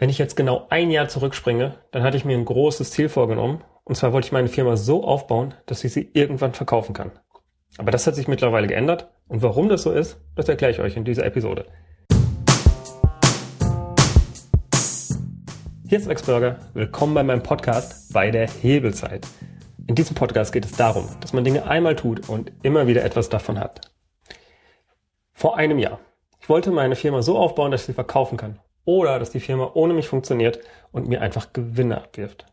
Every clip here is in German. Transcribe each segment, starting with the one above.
Wenn ich jetzt genau ein Jahr zurückspringe, dann hatte ich mir ein großes Ziel vorgenommen. Und zwar wollte ich meine Firma so aufbauen, dass ich sie irgendwann verkaufen kann. Aber das hat sich mittlerweile geändert. Und warum das so ist, das erkläre ich euch in dieser Episode. Hier ist Max Burger. Willkommen bei meinem Podcast bei der Hebelzeit. In diesem Podcast geht es darum, dass man Dinge einmal tut und immer wieder etwas davon hat. Vor einem Jahr. Ich wollte meine Firma so aufbauen, dass ich sie verkaufen kann oder dass die Firma ohne mich funktioniert und mir einfach Gewinne abwirft.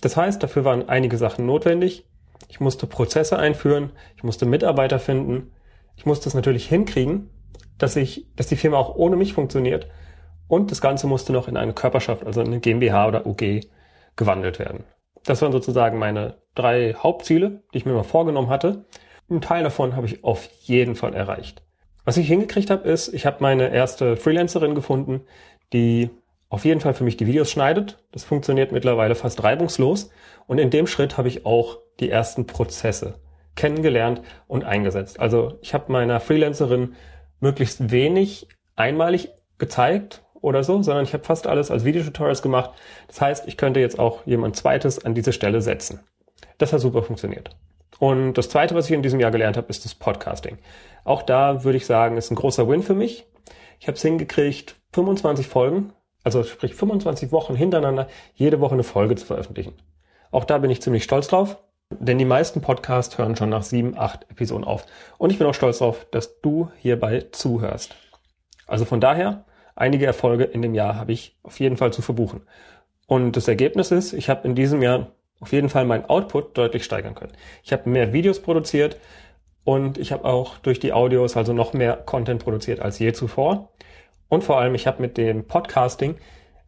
Das heißt, dafür waren einige Sachen notwendig. Ich musste Prozesse einführen, ich musste Mitarbeiter finden, ich musste es natürlich hinkriegen, dass ich, dass die Firma auch ohne mich funktioniert und das Ganze musste noch in eine Körperschaft, also eine GmbH oder UG gewandelt werden. Das waren sozusagen meine drei Hauptziele, die ich mir mal vorgenommen hatte. Ein Teil davon habe ich auf jeden Fall erreicht. Was ich hingekriegt habe, ist, ich habe meine erste Freelancerin gefunden, die auf jeden Fall für mich die Videos schneidet. Das funktioniert mittlerweile fast reibungslos. Und in dem Schritt habe ich auch die ersten Prozesse kennengelernt und eingesetzt. Also ich habe meiner Freelancerin möglichst wenig einmalig gezeigt oder so, sondern ich habe fast alles als Videotutorials gemacht. Das heißt, ich könnte jetzt auch jemand zweites an diese Stelle setzen. Das hat super funktioniert. Und das zweite, was ich in diesem Jahr gelernt habe, ist das Podcasting. Auch da würde ich sagen, ist ein großer Win für mich. Ich habe es hingekriegt, 25 Folgen, also sprich 25 Wochen hintereinander, jede Woche eine Folge zu veröffentlichen. Auch da bin ich ziemlich stolz drauf, denn die meisten Podcasts hören schon nach sieben, acht Episoden auf. Und ich bin auch stolz drauf, dass du hierbei zuhörst. Also von daher, einige Erfolge in dem Jahr habe ich auf jeden Fall zu verbuchen. Und das Ergebnis ist, ich habe in diesem Jahr auf jeden Fall meinen Output deutlich steigern können. Ich habe mehr Videos produziert und ich habe auch durch die Audios also noch mehr Content produziert als je zuvor. Und vor allem, ich habe mit dem Podcasting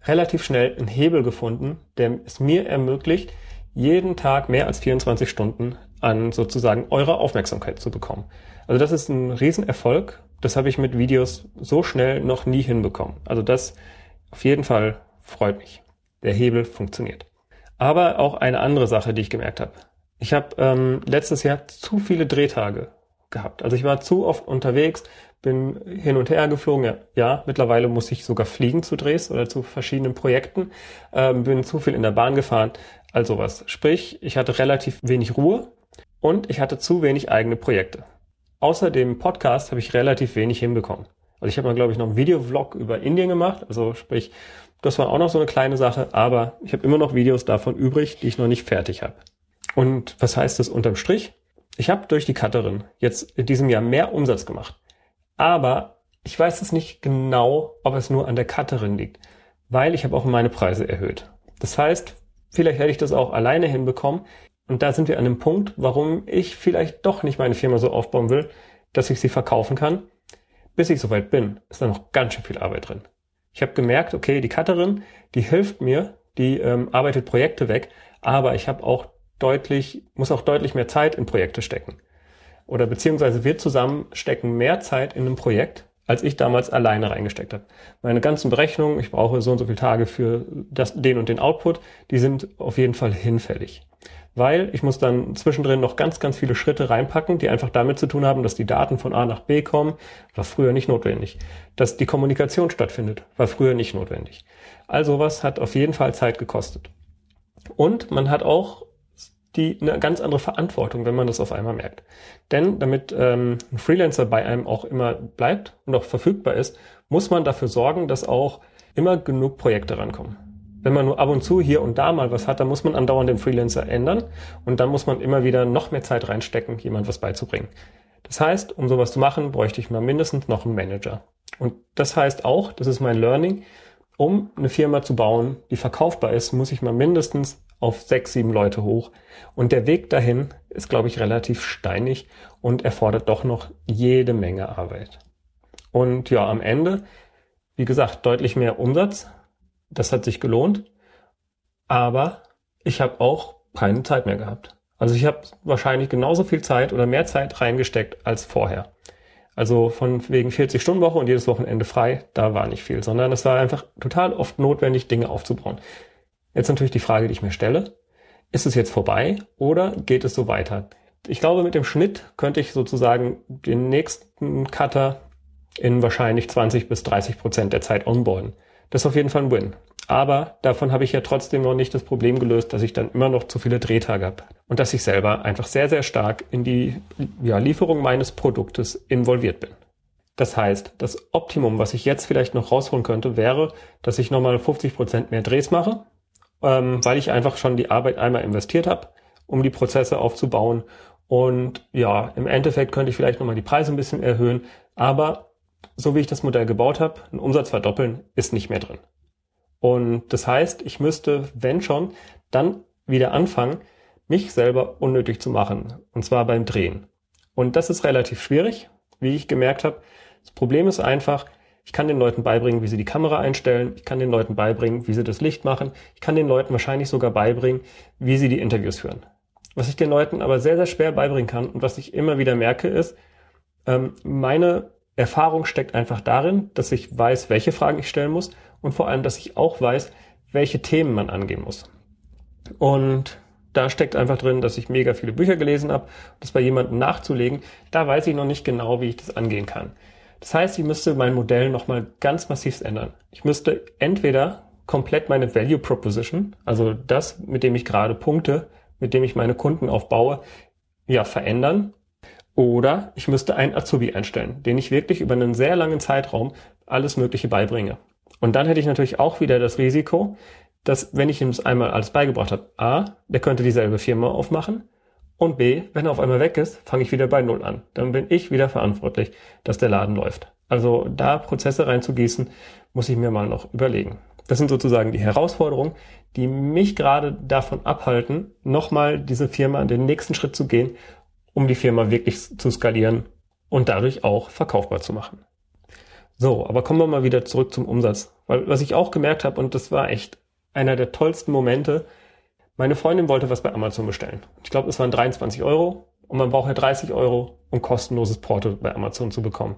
relativ schnell einen Hebel gefunden, der es mir ermöglicht, jeden Tag mehr als 24 Stunden an sozusagen eure Aufmerksamkeit zu bekommen. Also das ist ein Riesenerfolg. Das habe ich mit Videos so schnell noch nie hinbekommen. Also das auf jeden Fall freut mich. Der Hebel funktioniert. Aber auch eine andere Sache, die ich gemerkt habe. Ich habe ähm, letztes Jahr zu viele Drehtage gehabt. Also ich war zu oft unterwegs, bin hin und her geflogen. Ja, ja, mittlerweile muss ich sogar fliegen zu Drehs oder zu verschiedenen Projekten. Ähm, bin zu viel in der Bahn gefahren. Also was. Sprich, ich hatte relativ wenig Ruhe und ich hatte zu wenig eigene Projekte. Außer dem Podcast habe ich relativ wenig hinbekommen. Also ich habe mal, glaube ich, noch einen Videovlog über Indien gemacht. Also sprich, das war auch noch so eine kleine Sache, aber ich habe immer noch Videos davon übrig, die ich noch nicht fertig habe. Und was heißt das unterm Strich? Ich habe durch die Cutterin jetzt in diesem Jahr mehr Umsatz gemacht. Aber ich weiß es nicht genau, ob es nur an der Cutterin liegt, weil ich habe auch meine Preise erhöht. Das heißt, vielleicht hätte ich das auch alleine hinbekommen. Und da sind wir an dem Punkt, warum ich vielleicht doch nicht meine Firma so aufbauen will, dass ich sie verkaufen kann. Bis ich soweit bin, ist da noch ganz schön viel Arbeit drin. Ich habe gemerkt, okay, die Cutterin, die hilft mir, die ähm, arbeitet Projekte weg, aber ich habe auch deutlich, muss auch deutlich mehr Zeit in Projekte stecken oder beziehungsweise wir zusammen stecken mehr Zeit in einem Projekt, als ich damals alleine reingesteckt habe. Meine ganzen Berechnungen, ich brauche so und so viele Tage für das, den und den Output, die sind auf jeden Fall hinfällig. Weil ich muss dann zwischendrin noch ganz, ganz viele Schritte reinpacken, die einfach damit zu tun haben, dass die Daten von A nach B kommen, war früher nicht notwendig. Dass die Kommunikation stattfindet, war früher nicht notwendig. Also was hat auf jeden Fall Zeit gekostet. Und man hat auch die eine ganz andere Verantwortung, wenn man das auf einmal merkt. Denn damit ähm, ein Freelancer bei einem auch immer bleibt und auch verfügbar ist, muss man dafür sorgen, dass auch immer genug Projekte rankommen. Wenn man nur ab und zu hier und da mal was hat, dann muss man andauernd den Freelancer ändern und dann muss man immer wieder noch mehr Zeit reinstecken, jemand was beizubringen. Das heißt, um sowas zu machen, bräuchte ich mal mindestens noch einen Manager. Und das heißt auch, das ist mein Learning, um eine Firma zu bauen, die verkaufbar ist, muss ich mal mindestens auf sechs, sieben Leute hoch. Und der Weg dahin ist, glaube ich, relativ steinig und erfordert doch noch jede Menge Arbeit. Und ja, am Ende, wie gesagt, deutlich mehr Umsatz. Das hat sich gelohnt. Aber ich habe auch keine Zeit mehr gehabt. Also ich habe wahrscheinlich genauso viel Zeit oder mehr Zeit reingesteckt als vorher. Also von wegen 40 Stunden Woche und jedes Wochenende frei, da war nicht viel, sondern es war einfach total oft notwendig, Dinge aufzubauen. Jetzt natürlich die Frage, die ich mir stelle. Ist es jetzt vorbei oder geht es so weiter? Ich glaube, mit dem Schnitt könnte ich sozusagen den nächsten Cutter in wahrscheinlich 20 bis 30 Prozent der Zeit onboarden. Das ist auf jeden Fall ein Win. Aber davon habe ich ja trotzdem noch nicht das Problem gelöst, dass ich dann immer noch zu viele Drehtage habe und dass ich selber einfach sehr, sehr stark in die ja, Lieferung meines Produktes involviert bin. Das heißt, das Optimum, was ich jetzt vielleicht noch rausholen könnte, wäre, dass ich nochmal 50 Prozent mehr Drehs mache, ähm, weil ich einfach schon die Arbeit einmal investiert habe, um die Prozesse aufzubauen. Und ja, im Endeffekt könnte ich vielleicht nochmal die Preise ein bisschen erhöhen, aber so wie ich das Modell gebaut habe, einen Umsatz verdoppeln ist nicht mehr drin. Und das heißt, ich müsste, wenn schon, dann wieder anfangen, mich selber unnötig zu machen. Und zwar beim Drehen. Und das ist relativ schwierig, wie ich gemerkt habe. Das Problem ist einfach, ich kann den Leuten beibringen, wie sie die Kamera einstellen. Ich kann den Leuten beibringen, wie sie das Licht machen. Ich kann den Leuten wahrscheinlich sogar beibringen, wie sie die Interviews führen. Was ich den Leuten aber sehr, sehr schwer beibringen kann und was ich immer wieder merke, ist, ähm, meine Erfahrung steckt einfach darin, dass ich weiß, welche Fragen ich stellen muss und vor allem, dass ich auch weiß, welche Themen man angehen muss. Und da steckt einfach drin, dass ich mega viele Bücher gelesen habe. Das bei jemandem nachzulegen, da weiß ich noch nicht genau, wie ich das angehen kann. Das heißt, ich müsste mein Modell nochmal ganz massiv ändern. Ich müsste entweder komplett meine Value Proposition, also das, mit dem ich gerade punkte, mit dem ich meine Kunden aufbaue, ja, verändern. Oder ich müsste einen Azubi einstellen, den ich wirklich über einen sehr langen Zeitraum alles Mögliche beibringe. Und dann hätte ich natürlich auch wieder das Risiko, dass wenn ich ihm einmal alles beigebracht habe, A, der könnte dieselbe Firma aufmachen und B, wenn er auf einmal weg ist, fange ich wieder bei Null an. Dann bin ich wieder verantwortlich, dass der Laden läuft. Also da Prozesse reinzugießen, muss ich mir mal noch überlegen. Das sind sozusagen die Herausforderungen, die mich gerade davon abhalten, nochmal diese Firma an den nächsten Schritt zu gehen, um die Firma wirklich zu skalieren und dadurch auch verkaufbar zu machen. So, aber kommen wir mal wieder zurück zum Umsatz. Weil was ich auch gemerkt habe, und das war echt einer der tollsten Momente, meine Freundin wollte was bei Amazon bestellen. Ich glaube, es waren 23 Euro und man braucht ja 30 Euro, um kostenloses Porto bei Amazon zu bekommen.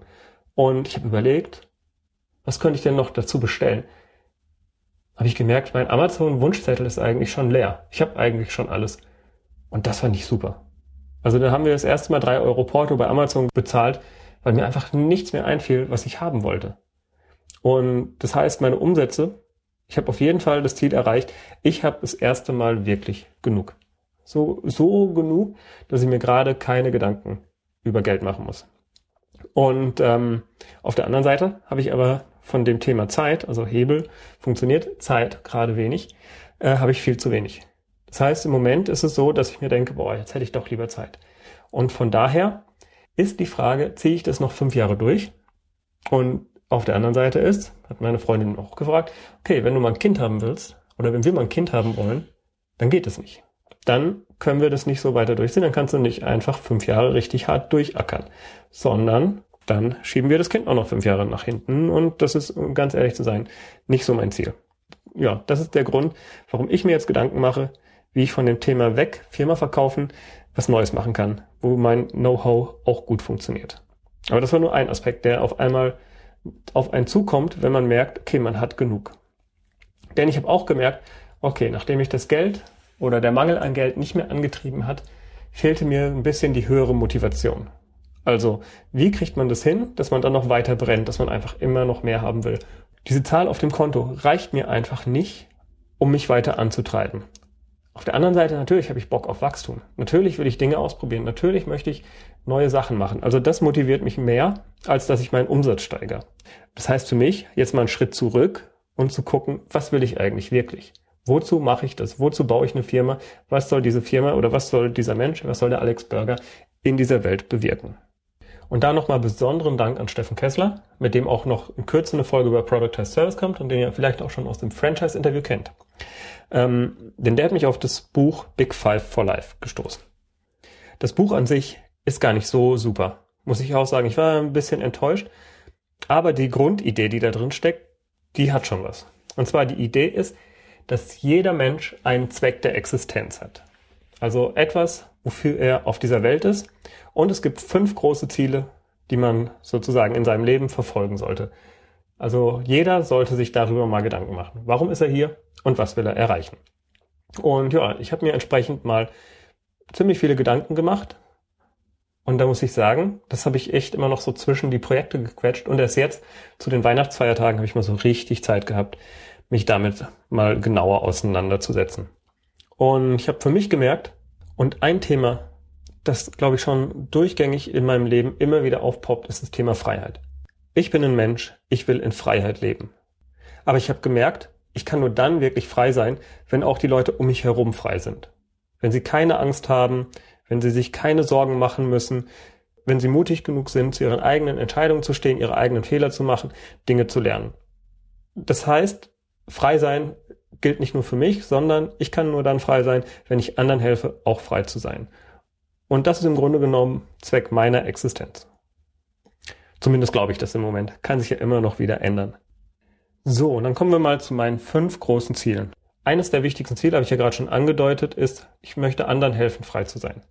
Und ich habe überlegt, was könnte ich denn noch dazu bestellen? Habe ich gemerkt, mein Amazon-Wunschzettel ist eigentlich schon leer. Ich habe eigentlich schon alles. Und das fand ich super. Also dann haben wir das erste Mal drei Euro Porto bei Amazon bezahlt, weil mir einfach nichts mehr einfiel, was ich haben wollte. Und das heißt, meine Umsätze ich habe auf jeden Fall das Ziel erreicht. Ich habe das erste Mal wirklich genug. So, so genug, dass ich mir gerade keine Gedanken über Geld machen muss. Und ähm, auf der anderen Seite habe ich aber von dem Thema Zeit, also Hebel funktioniert, Zeit gerade wenig, äh, habe ich viel zu wenig. Das heißt, im Moment ist es so, dass ich mir denke, boah, jetzt hätte ich doch lieber Zeit. Und von daher ist die Frage, ziehe ich das noch fünf Jahre durch? Und auf der anderen Seite ist, hat meine Freundin auch gefragt, okay, wenn du mal ein Kind haben willst oder wenn wir mal ein Kind haben wollen, dann geht es nicht. Dann können wir das nicht so weiter durchziehen, dann kannst du nicht einfach fünf Jahre richtig hart durchackern, sondern dann schieben wir das Kind auch noch fünf Jahre nach hinten und das ist, um ganz ehrlich zu sein, nicht so mein Ziel. Ja, das ist der Grund, warum ich mir jetzt Gedanken mache, wie ich von dem Thema weg, Firma verkaufen, was Neues machen kann, wo mein Know-how auch gut funktioniert. Aber das war nur ein Aspekt, der auf einmal auf einen zukommt, wenn man merkt, okay, man hat genug. Denn ich habe auch gemerkt, okay, nachdem ich das Geld oder der Mangel an Geld nicht mehr angetrieben hat, fehlte mir ein bisschen die höhere Motivation. Also, wie kriegt man das hin, dass man dann noch weiter brennt, dass man einfach immer noch mehr haben will? Diese Zahl auf dem Konto reicht mir einfach nicht, um mich weiter anzutreiben. Auf der anderen Seite natürlich habe ich Bock auf Wachstum. Natürlich will ich Dinge ausprobieren. Natürlich möchte ich neue Sachen machen. Also das motiviert mich mehr, als dass ich meinen Umsatz steigere. Das heißt für mich, jetzt mal einen Schritt zurück und zu gucken, was will ich eigentlich wirklich? Wozu mache ich das? Wozu baue ich eine Firma? Was soll diese Firma oder was soll dieser Mensch, was soll der Alex Burger in dieser Welt bewirken? Und da nochmal besonderen Dank an Steffen Kessler, mit dem auch noch in Kürze eine Folge über Product Test Service kommt und den ihr vielleicht auch schon aus dem Franchise-Interview kennt. Ähm, denn der hat mich auf das Buch Big Five for Life gestoßen. Das Buch an sich ist gar nicht so super, muss ich auch sagen. Ich war ein bisschen enttäuscht, aber die Grundidee, die da drin steckt, die hat schon was. Und zwar die Idee ist, dass jeder Mensch einen Zweck der Existenz hat. Also etwas, wofür er auf dieser Welt ist. Und es gibt fünf große Ziele, die man sozusagen in seinem Leben verfolgen sollte. Also jeder sollte sich darüber mal Gedanken machen. Warum ist er hier und was will er erreichen? Und ja, ich habe mir entsprechend mal ziemlich viele Gedanken gemacht. Und da muss ich sagen, das habe ich echt immer noch so zwischen die Projekte gequetscht. Und erst jetzt, zu den Weihnachtsfeiertagen, habe ich mal so richtig Zeit gehabt, mich damit mal genauer auseinanderzusetzen. Und ich habe für mich gemerkt, und ein Thema, das, glaube ich, schon durchgängig in meinem Leben immer wieder aufpoppt, ist das Thema Freiheit. Ich bin ein Mensch, ich will in Freiheit leben. Aber ich habe gemerkt, ich kann nur dann wirklich frei sein, wenn auch die Leute um mich herum frei sind. Wenn sie keine Angst haben, wenn sie sich keine Sorgen machen müssen, wenn sie mutig genug sind, zu ihren eigenen Entscheidungen zu stehen, ihre eigenen Fehler zu machen, Dinge zu lernen. Das heißt, frei sein gilt nicht nur für mich, sondern ich kann nur dann frei sein, wenn ich anderen helfe, auch frei zu sein. Und das ist im Grunde genommen Zweck meiner Existenz. Zumindest glaube ich das im Moment. Kann sich ja immer noch wieder ändern. So, und dann kommen wir mal zu meinen fünf großen Zielen. Eines der wichtigsten Ziele, habe ich ja gerade schon angedeutet, ist, ich möchte anderen helfen, frei zu sein.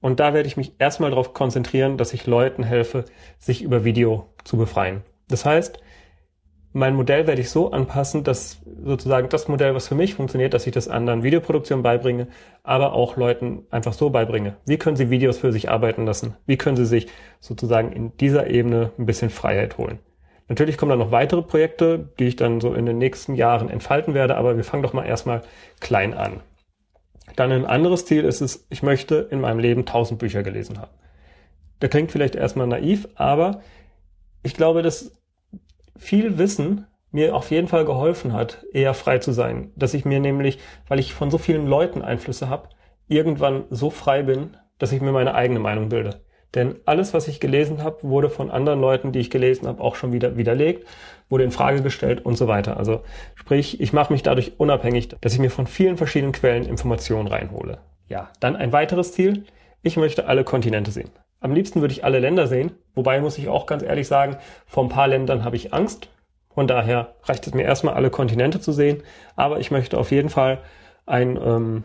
Und da werde ich mich erstmal darauf konzentrieren, dass ich Leuten helfe, sich über Video zu befreien. Das heißt, mein Modell werde ich so anpassen, dass sozusagen das Modell, was für mich funktioniert, dass ich das anderen Videoproduktion beibringe, aber auch Leuten einfach so beibringe. Wie können sie Videos für sich arbeiten lassen? Wie können sie sich sozusagen in dieser Ebene ein bisschen Freiheit holen? Natürlich kommen da noch weitere Projekte, die ich dann so in den nächsten Jahren entfalten werde, aber wir fangen doch mal erstmal klein an. Dann ein anderes Ziel ist es, ich möchte in meinem Leben 1000 Bücher gelesen haben. Das klingt vielleicht erstmal naiv, aber ich glaube, dass viel Wissen mir auf jeden Fall geholfen hat, eher frei zu sein. Dass ich mir nämlich, weil ich von so vielen Leuten Einflüsse habe, irgendwann so frei bin, dass ich mir meine eigene Meinung bilde. Denn alles, was ich gelesen habe, wurde von anderen Leuten, die ich gelesen habe, auch schon wieder widerlegt, wurde in Frage gestellt und so weiter. Also sprich, ich mache mich dadurch unabhängig, dass ich mir von vielen verschiedenen Quellen Informationen reinhole. Ja, dann ein weiteres Ziel. Ich möchte alle Kontinente sehen. Am liebsten würde ich alle Länder sehen, wobei muss ich auch ganz ehrlich sagen, vor ein paar Ländern habe ich Angst. Von daher reicht es mir erstmal, alle Kontinente zu sehen. Aber ich möchte auf jeden Fall ein, ähm,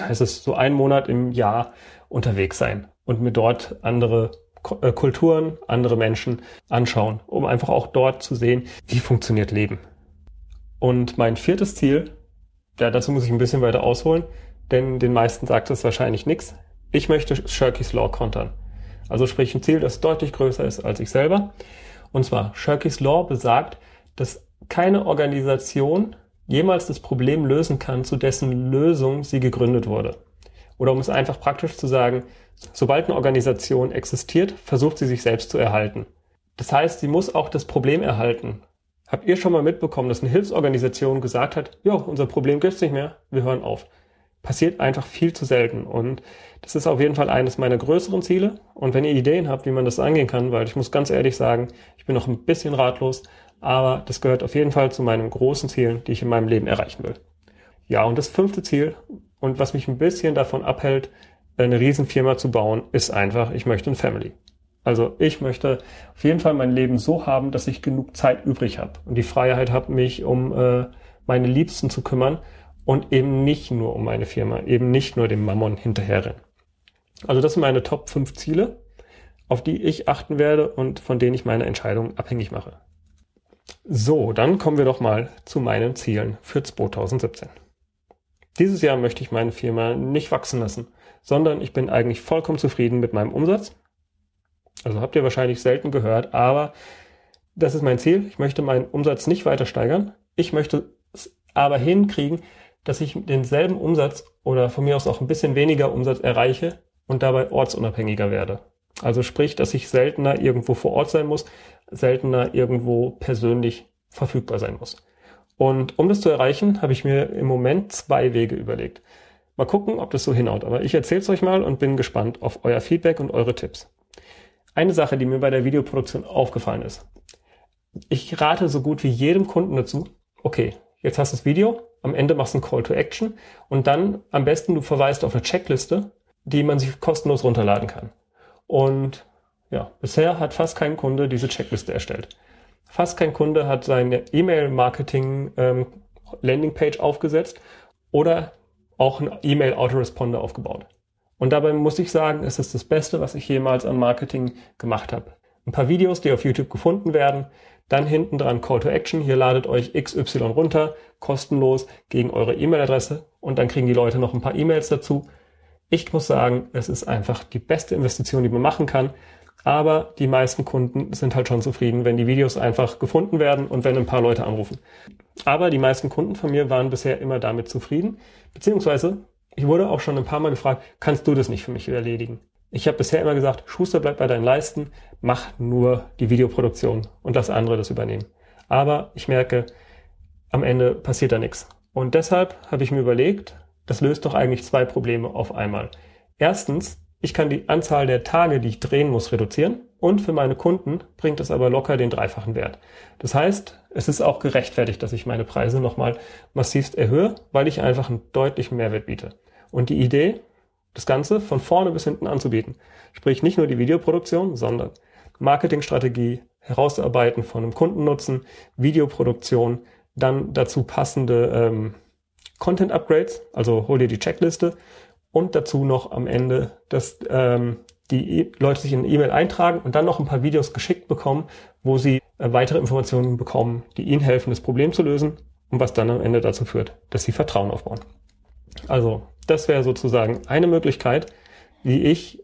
heißt es, so einen Monat im Jahr unterwegs sein und mir dort andere äh, Kulturen, andere Menschen anschauen, um einfach auch dort zu sehen, wie funktioniert Leben. Und mein viertes Ziel, ja, dazu muss ich ein bisschen weiter ausholen, denn den meisten sagt es wahrscheinlich nichts. Ich möchte Shirky's Law kontern. Also sprich ein Ziel, das deutlich größer ist als ich selber. Und zwar, Shirky's Law besagt, dass keine Organisation jemals das Problem lösen kann, zu dessen Lösung sie gegründet wurde. Oder um es einfach praktisch zu sagen, sobald eine Organisation existiert, versucht sie sich selbst zu erhalten. Das heißt, sie muss auch das Problem erhalten. Habt ihr schon mal mitbekommen, dass eine Hilfsorganisation gesagt hat, ja, unser Problem gibt's nicht mehr, wir hören auf? Passiert einfach viel zu selten und das ist auf jeden Fall eines meiner größeren Ziele. Und wenn ihr Ideen habt, wie man das angehen kann, weil ich muss ganz ehrlich sagen, ich bin noch ein bisschen ratlos, aber das gehört auf jeden Fall zu meinen großen Zielen, die ich in meinem Leben erreichen will. Ja, und das fünfte Ziel, und was mich ein bisschen davon abhält, eine Riesenfirma zu bauen, ist einfach, ich möchte ein Family. Also ich möchte auf jeden Fall mein Leben so haben, dass ich genug Zeit übrig habe und die Freiheit habe, mich um äh, meine Liebsten zu kümmern und eben nicht nur um meine Firma, eben nicht nur dem Mammon hinterherrennen. Also das sind meine Top 5 Ziele, auf die ich achten werde und von denen ich meine Entscheidungen abhängig mache. So, dann kommen wir doch mal zu meinen Zielen für 2017. Dieses Jahr möchte ich meine Firma nicht wachsen lassen, sondern ich bin eigentlich vollkommen zufrieden mit meinem Umsatz. Also habt ihr wahrscheinlich selten gehört, aber das ist mein Ziel. Ich möchte meinen Umsatz nicht weiter steigern. Ich möchte es aber hinkriegen, dass ich denselben Umsatz oder von mir aus auch ein bisschen weniger Umsatz erreiche und dabei ortsunabhängiger werde. Also sprich, dass ich seltener irgendwo vor Ort sein muss, seltener irgendwo persönlich verfügbar sein muss. Und um das zu erreichen, habe ich mir im Moment zwei Wege überlegt. Mal gucken, ob das so hinhaut. Aber ich erzähle es euch mal und bin gespannt auf euer Feedback und eure Tipps. Eine Sache, die mir bei der Videoproduktion aufgefallen ist. Ich rate so gut wie jedem Kunden dazu, okay, jetzt hast du das Video, am Ende machst du einen Call to Action und dann am besten du verweist auf eine Checkliste, die man sich kostenlos runterladen kann. Und ja, bisher hat fast kein Kunde diese Checkliste erstellt. Fast kein Kunde hat seine E-Mail-Marketing ähm, aufgesetzt oder auch einen E-Mail-Autoresponder aufgebaut. Und dabei muss ich sagen, es ist das Beste, was ich jemals an Marketing gemacht habe. Ein paar Videos, die auf YouTube gefunden werden, dann hinten dran Call to Action, hier ladet euch XY runter, kostenlos gegen eure E-Mail-Adresse und dann kriegen die Leute noch ein paar E-Mails dazu. Ich muss sagen, es ist einfach die beste Investition, die man machen kann Aber die meisten Kunden sind halt schon zufrieden, wenn die Videos einfach gefunden werden und wenn ein paar Leute anrufen. Aber die meisten Kunden von mir waren bisher immer damit zufrieden. Beziehungsweise, ich wurde auch schon ein paar Mal gefragt, kannst du das nicht für mich erledigen? Ich habe bisher immer gesagt, Schuster bleibt bei deinen Leisten, mach nur die Videoproduktion und lass andere das übernehmen. Aber ich merke, am Ende passiert da nichts. Und deshalb habe ich mir überlegt, das löst doch eigentlich zwei Probleme auf einmal. Erstens, ich kann die Anzahl der Tage, die ich drehen muss, reduzieren und für meine Kunden bringt es aber locker den dreifachen Wert. Das heißt, es ist auch gerechtfertigt, dass ich meine Preise nochmal massivst erhöhe, weil ich einfach einen deutlichen Mehrwert biete. Und die Idee, das Ganze von vorne bis hinten anzubieten, sprich nicht nur die Videoproduktion, sondern Marketingstrategie, Herausarbeiten von einem Kundennutzen, Videoproduktion, dann dazu passende ähm, Content Upgrades, also hol dir die Checkliste und dazu noch am Ende, dass ähm, die e Leute sich in E-Mail eintragen und dann noch ein paar Videos geschickt bekommen, wo sie äh, weitere Informationen bekommen, die ihnen helfen, das Problem zu lösen und was dann am Ende dazu führt, dass sie Vertrauen aufbauen. Also das wäre sozusagen eine Möglichkeit, wie ich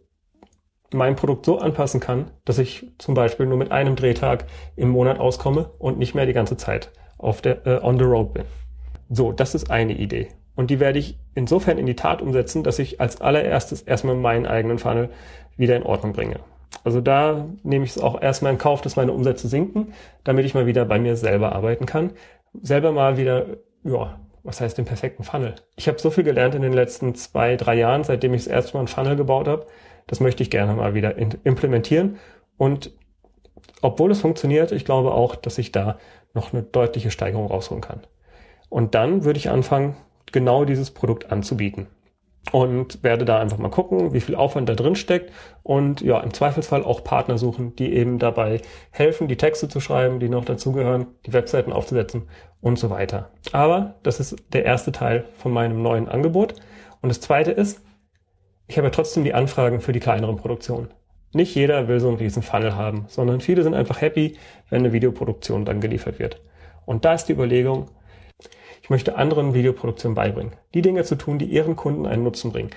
mein Produkt so anpassen kann, dass ich zum Beispiel nur mit einem Drehtag im Monat auskomme und nicht mehr die ganze Zeit auf der äh, on the road bin. So, das ist eine Idee. Und die werde ich insofern in die Tat umsetzen, dass ich als allererstes erstmal meinen eigenen Funnel wieder in Ordnung bringe. Also da nehme ich es auch erstmal in Kauf, dass meine Umsätze sinken, damit ich mal wieder bei mir selber arbeiten kann. Selber mal wieder, ja, was heißt den perfekten Funnel? Ich habe so viel gelernt in den letzten zwei, drei Jahren, seitdem ich das erste Mal einen Funnel gebaut habe. Das möchte ich gerne mal wieder implementieren. Und obwohl es funktioniert, ich glaube auch, dass ich da noch eine deutliche Steigerung rausholen kann. Und dann würde ich anfangen, genau dieses Produkt anzubieten. Und werde da einfach mal gucken, wie viel Aufwand da drin steckt und ja, im Zweifelsfall auch Partner suchen, die eben dabei helfen, die Texte zu schreiben, die noch dazugehören, die Webseiten aufzusetzen und so weiter. Aber das ist der erste Teil von meinem neuen Angebot. Und das zweite ist, ich habe ja trotzdem die Anfragen für die kleineren Produktionen. Nicht jeder will so einen riesen Funnel haben, sondern viele sind einfach happy, wenn eine Videoproduktion dann geliefert wird. Und da ist die Überlegung, ich möchte anderen Videoproduktionen beibringen, die Dinge zu tun, die ihren Kunden einen Nutzen bringen.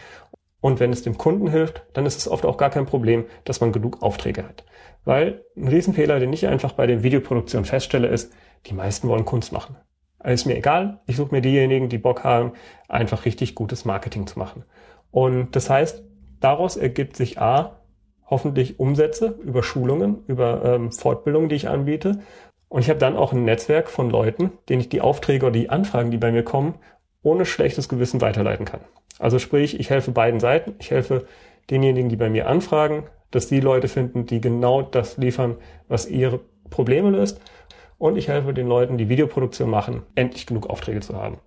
Und wenn es dem Kunden hilft, dann ist es oft auch gar kein Problem, dass man genug Aufträge hat. Weil ein Riesenfehler, den ich einfach bei den Videoproduktionen feststelle, ist, die meisten wollen Kunst machen. Ist mir egal, ich suche mir diejenigen, die Bock haben, einfach richtig gutes Marketing zu machen. Und das heißt, daraus ergibt sich A, hoffentlich Umsätze über Schulungen, über ähm, Fortbildungen, die ich anbiete. Und ich habe dann auch ein Netzwerk von Leuten, denen ich die Aufträge oder die Anfragen, die bei mir kommen, ohne schlechtes Gewissen weiterleiten kann. Also sprich, ich helfe beiden Seiten. Ich helfe denjenigen, die bei mir anfragen, dass die Leute finden, die genau das liefern, was ihre Probleme löst. Und ich helfe den Leuten, die Videoproduktion machen, endlich genug Aufträge zu haben.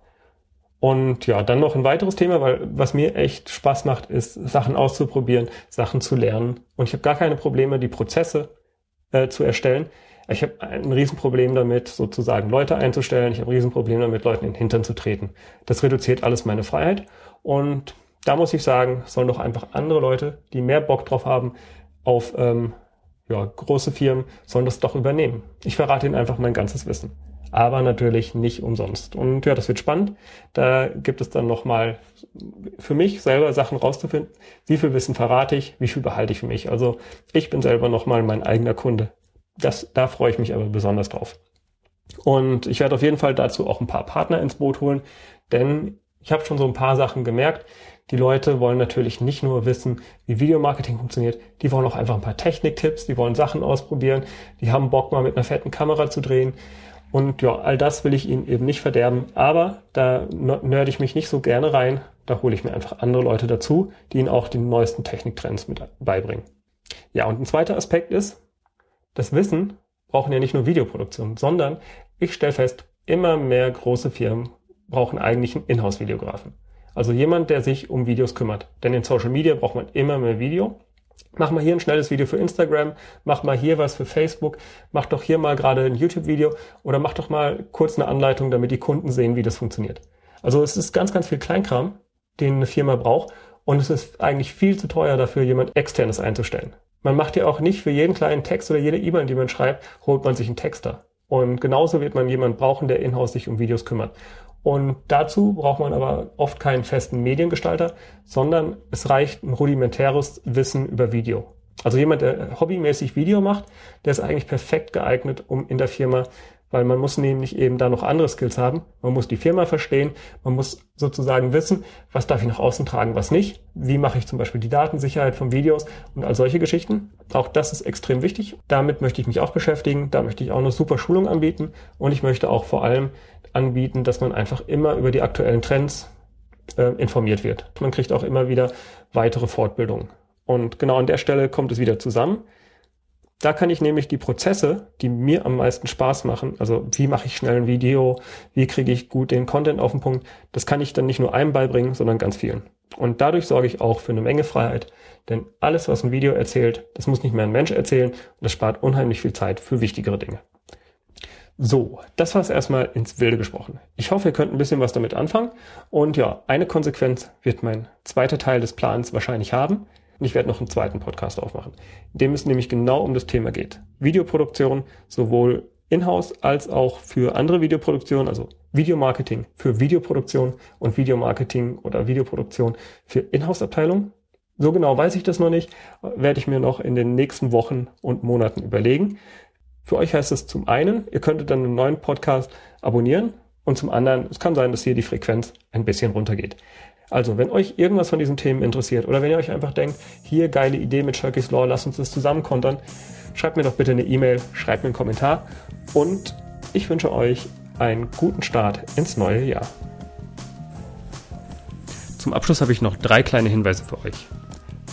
Und ja, dann noch ein weiteres Thema, weil was mir echt Spaß macht, ist Sachen auszuprobieren, Sachen zu lernen. Und ich habe gar keine Probleme, die Prozesse äh, zu erstellen. Ich habe ein Riesenproblem damit, sozusagen Leute einzustellen. Ich habe ein Riesenproblem damit, Leuten in den Hintern zu treten. Das reduziert alles meine Freiheit. Und da muss ich sagen, sollen doch einfach andere Leute, die mehr Bock drauf haben, auf ähm, ja, große Firmen, sollen das doch übernehmen. Ich verrate ihnen einfach mein ganzes Wissen aber natürlich nicht umsonst. Und ja, das wird spannend. Da gibt es dann nochmal für mich selber Sachen rauszufinden. Wie viel Wissen verrate ich? Wie viel behalte ich für mich? Also ich bin selber nochmal mein eigener Kunde. Das, da freue ich mich aber besonders drauf. Und ich werde auf jeden Fall dazu auch ein paar Partner ins Boot holen, denn ich habe schon so ein paar Sachen gemerkt. Die Leute wollen natürlich nicht nur wissen, wie Videomarketing funktioniert, die wollen auch einfach ein paar Techniktipps, die wollen Sachen ausprobieren, die haben Bock mal mit einer fetten Kamera zu drehen. Und ja, all das will ich Ihnen eben nicht verderben, aber da nörde ich mich nicht so gerne rein. Da hole ich mir einfach andere Leute dazu, die Ihnen auch die neuesten Techniktrends mit beibringen. Ja, und ein zweiter Aspekt ist, das Wissen brauchen ja nicht nur Videoproduktion, sondern ich stelle fest, immer mehr große Firmen brauchen eigentlich einen Inhouse-Videografen. Also jemand, der sich um Videos kümmert. Denn in Social Media braucht man immer mehr Video. Mach mal hier ein schnelles Video für Instagram, mach mal hier was für Facebook, mach doch hier mal gerade ein YouTube-Video oder mach doch mal kurz eine Anleitung, damit die Kunden sehen, wie das funktioniert. Also es ist ganz, ganz viel Kleinkram, den eine Firma braucht und es ist eigentlich viel zu teuer dafür, jemand externes einzustellen. Man macht ja auch nicht für jeden kleinen Text oder jede E-Mail, die man schreibt, holt man sich einen Texter. Und genauso wird man jemand brauchen, der in-house sich um Videos kümmert. Und dazu braucht man aber oft keinen festen Mediengestalter, sondern es reicht ein rudimentäres Wissen über Video. Also jemand, der hobbymäßig Video macht, der ist eigentlich perfekt geeignet, um in der Firma weil man muss nämlich eben da noch andere Skills haben. Man muss die Firma verstehen, man muss sozusagen wissen, was darf ich nach außen tragen, was nicht. Wie mache ich zum Beispiel die Datensicherheit von Videos und all solche Geschichten. Auch das ist extrem wichtig. Damit möchte ich mich auch beschäftigen. Da möchte ich auch eine super Schulung anbieten. Und ich möchte auch vor allem anbieten, dass man einfach immer über die aktuellen Trends äh, informiert wird. Man kriegt auch immer wieder weitere Fortbildungen. Und genau an der Stelle kommt es wieder zusammen. Da kann ich nämlich die Prozesse, die mir am meisten Spaß machen, also wie mache ich schnell ein Video, wie kriege ich gut den Content auf den Punkt, das kann ich dann nicht nur einem beibringen, sondern ganz vielen. Und dadurch sorge ich auch für eine Menge Freiheit, denn alles, was ein Video erzählt, das muss nicht mehr ein Mensch erzählen und das spart unheimlich viel Zeit für wichtigere Dinge. So, das war es erstmal ins Wilde gesprochen. Ich hoffe, ihr könnt ein bisschen was damit anfangen. Und ja, eine Konsequenz wird mein zweiter Teil des Plans wahrscheinlich haben. Und ich werde noch einen zweiten Podcast aufmachen, in dem es nämlich genau um das Thema geht. Videoproduktion, sowohl in-house als auch für andere Videoproduktionen, also Videomarketing für Videoproduktion und Videomarketing oder Videoproduktion für Inhouse-Abteilung. So genau weiß ich das noch nicht, werde ich mir noch in den nächsten Wochen und Monaten überlegen. Für euch heißt es zum einen, ihr könntet dann einen neuen Podcast abonnieren und zum anderen, es kann sein, dass hier die Frequenz ein bisschen runtergeht. Also, wenn euch irgendwas von diesen Themen interessiert oder wenn ihr euch einfach denkt, hier geile Idee mit Shirky's Law, lasst uns das zusammen kontern, schreibt mir doch bitte eine E-Mail, schreibt mir einen Kommentar und ich wünsche euch einen guten Start ins neue Jahr. Zum Abschluss habe ich noch drei kleine Hinweise für euch.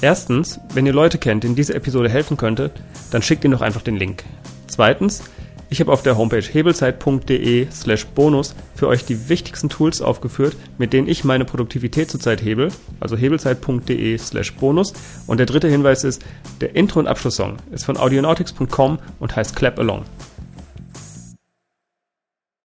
Erstens, wenn ihr Leute kennt, denen diese Episode helfen könnte, dann schickt ihnen doch einfach den Link. Zweitens, ich habe auf der Homepage hebelzeit.de slash bonus für euch die wichtigsten Tools aufgeführt, mit denen ich meine Produktivität zurzeit hebel, also hebelzeit.de slash bonus. Und der dritte Hinweis ist, der Intro- und Abschlusssong ist von audionautics.com und heißt Clap Along.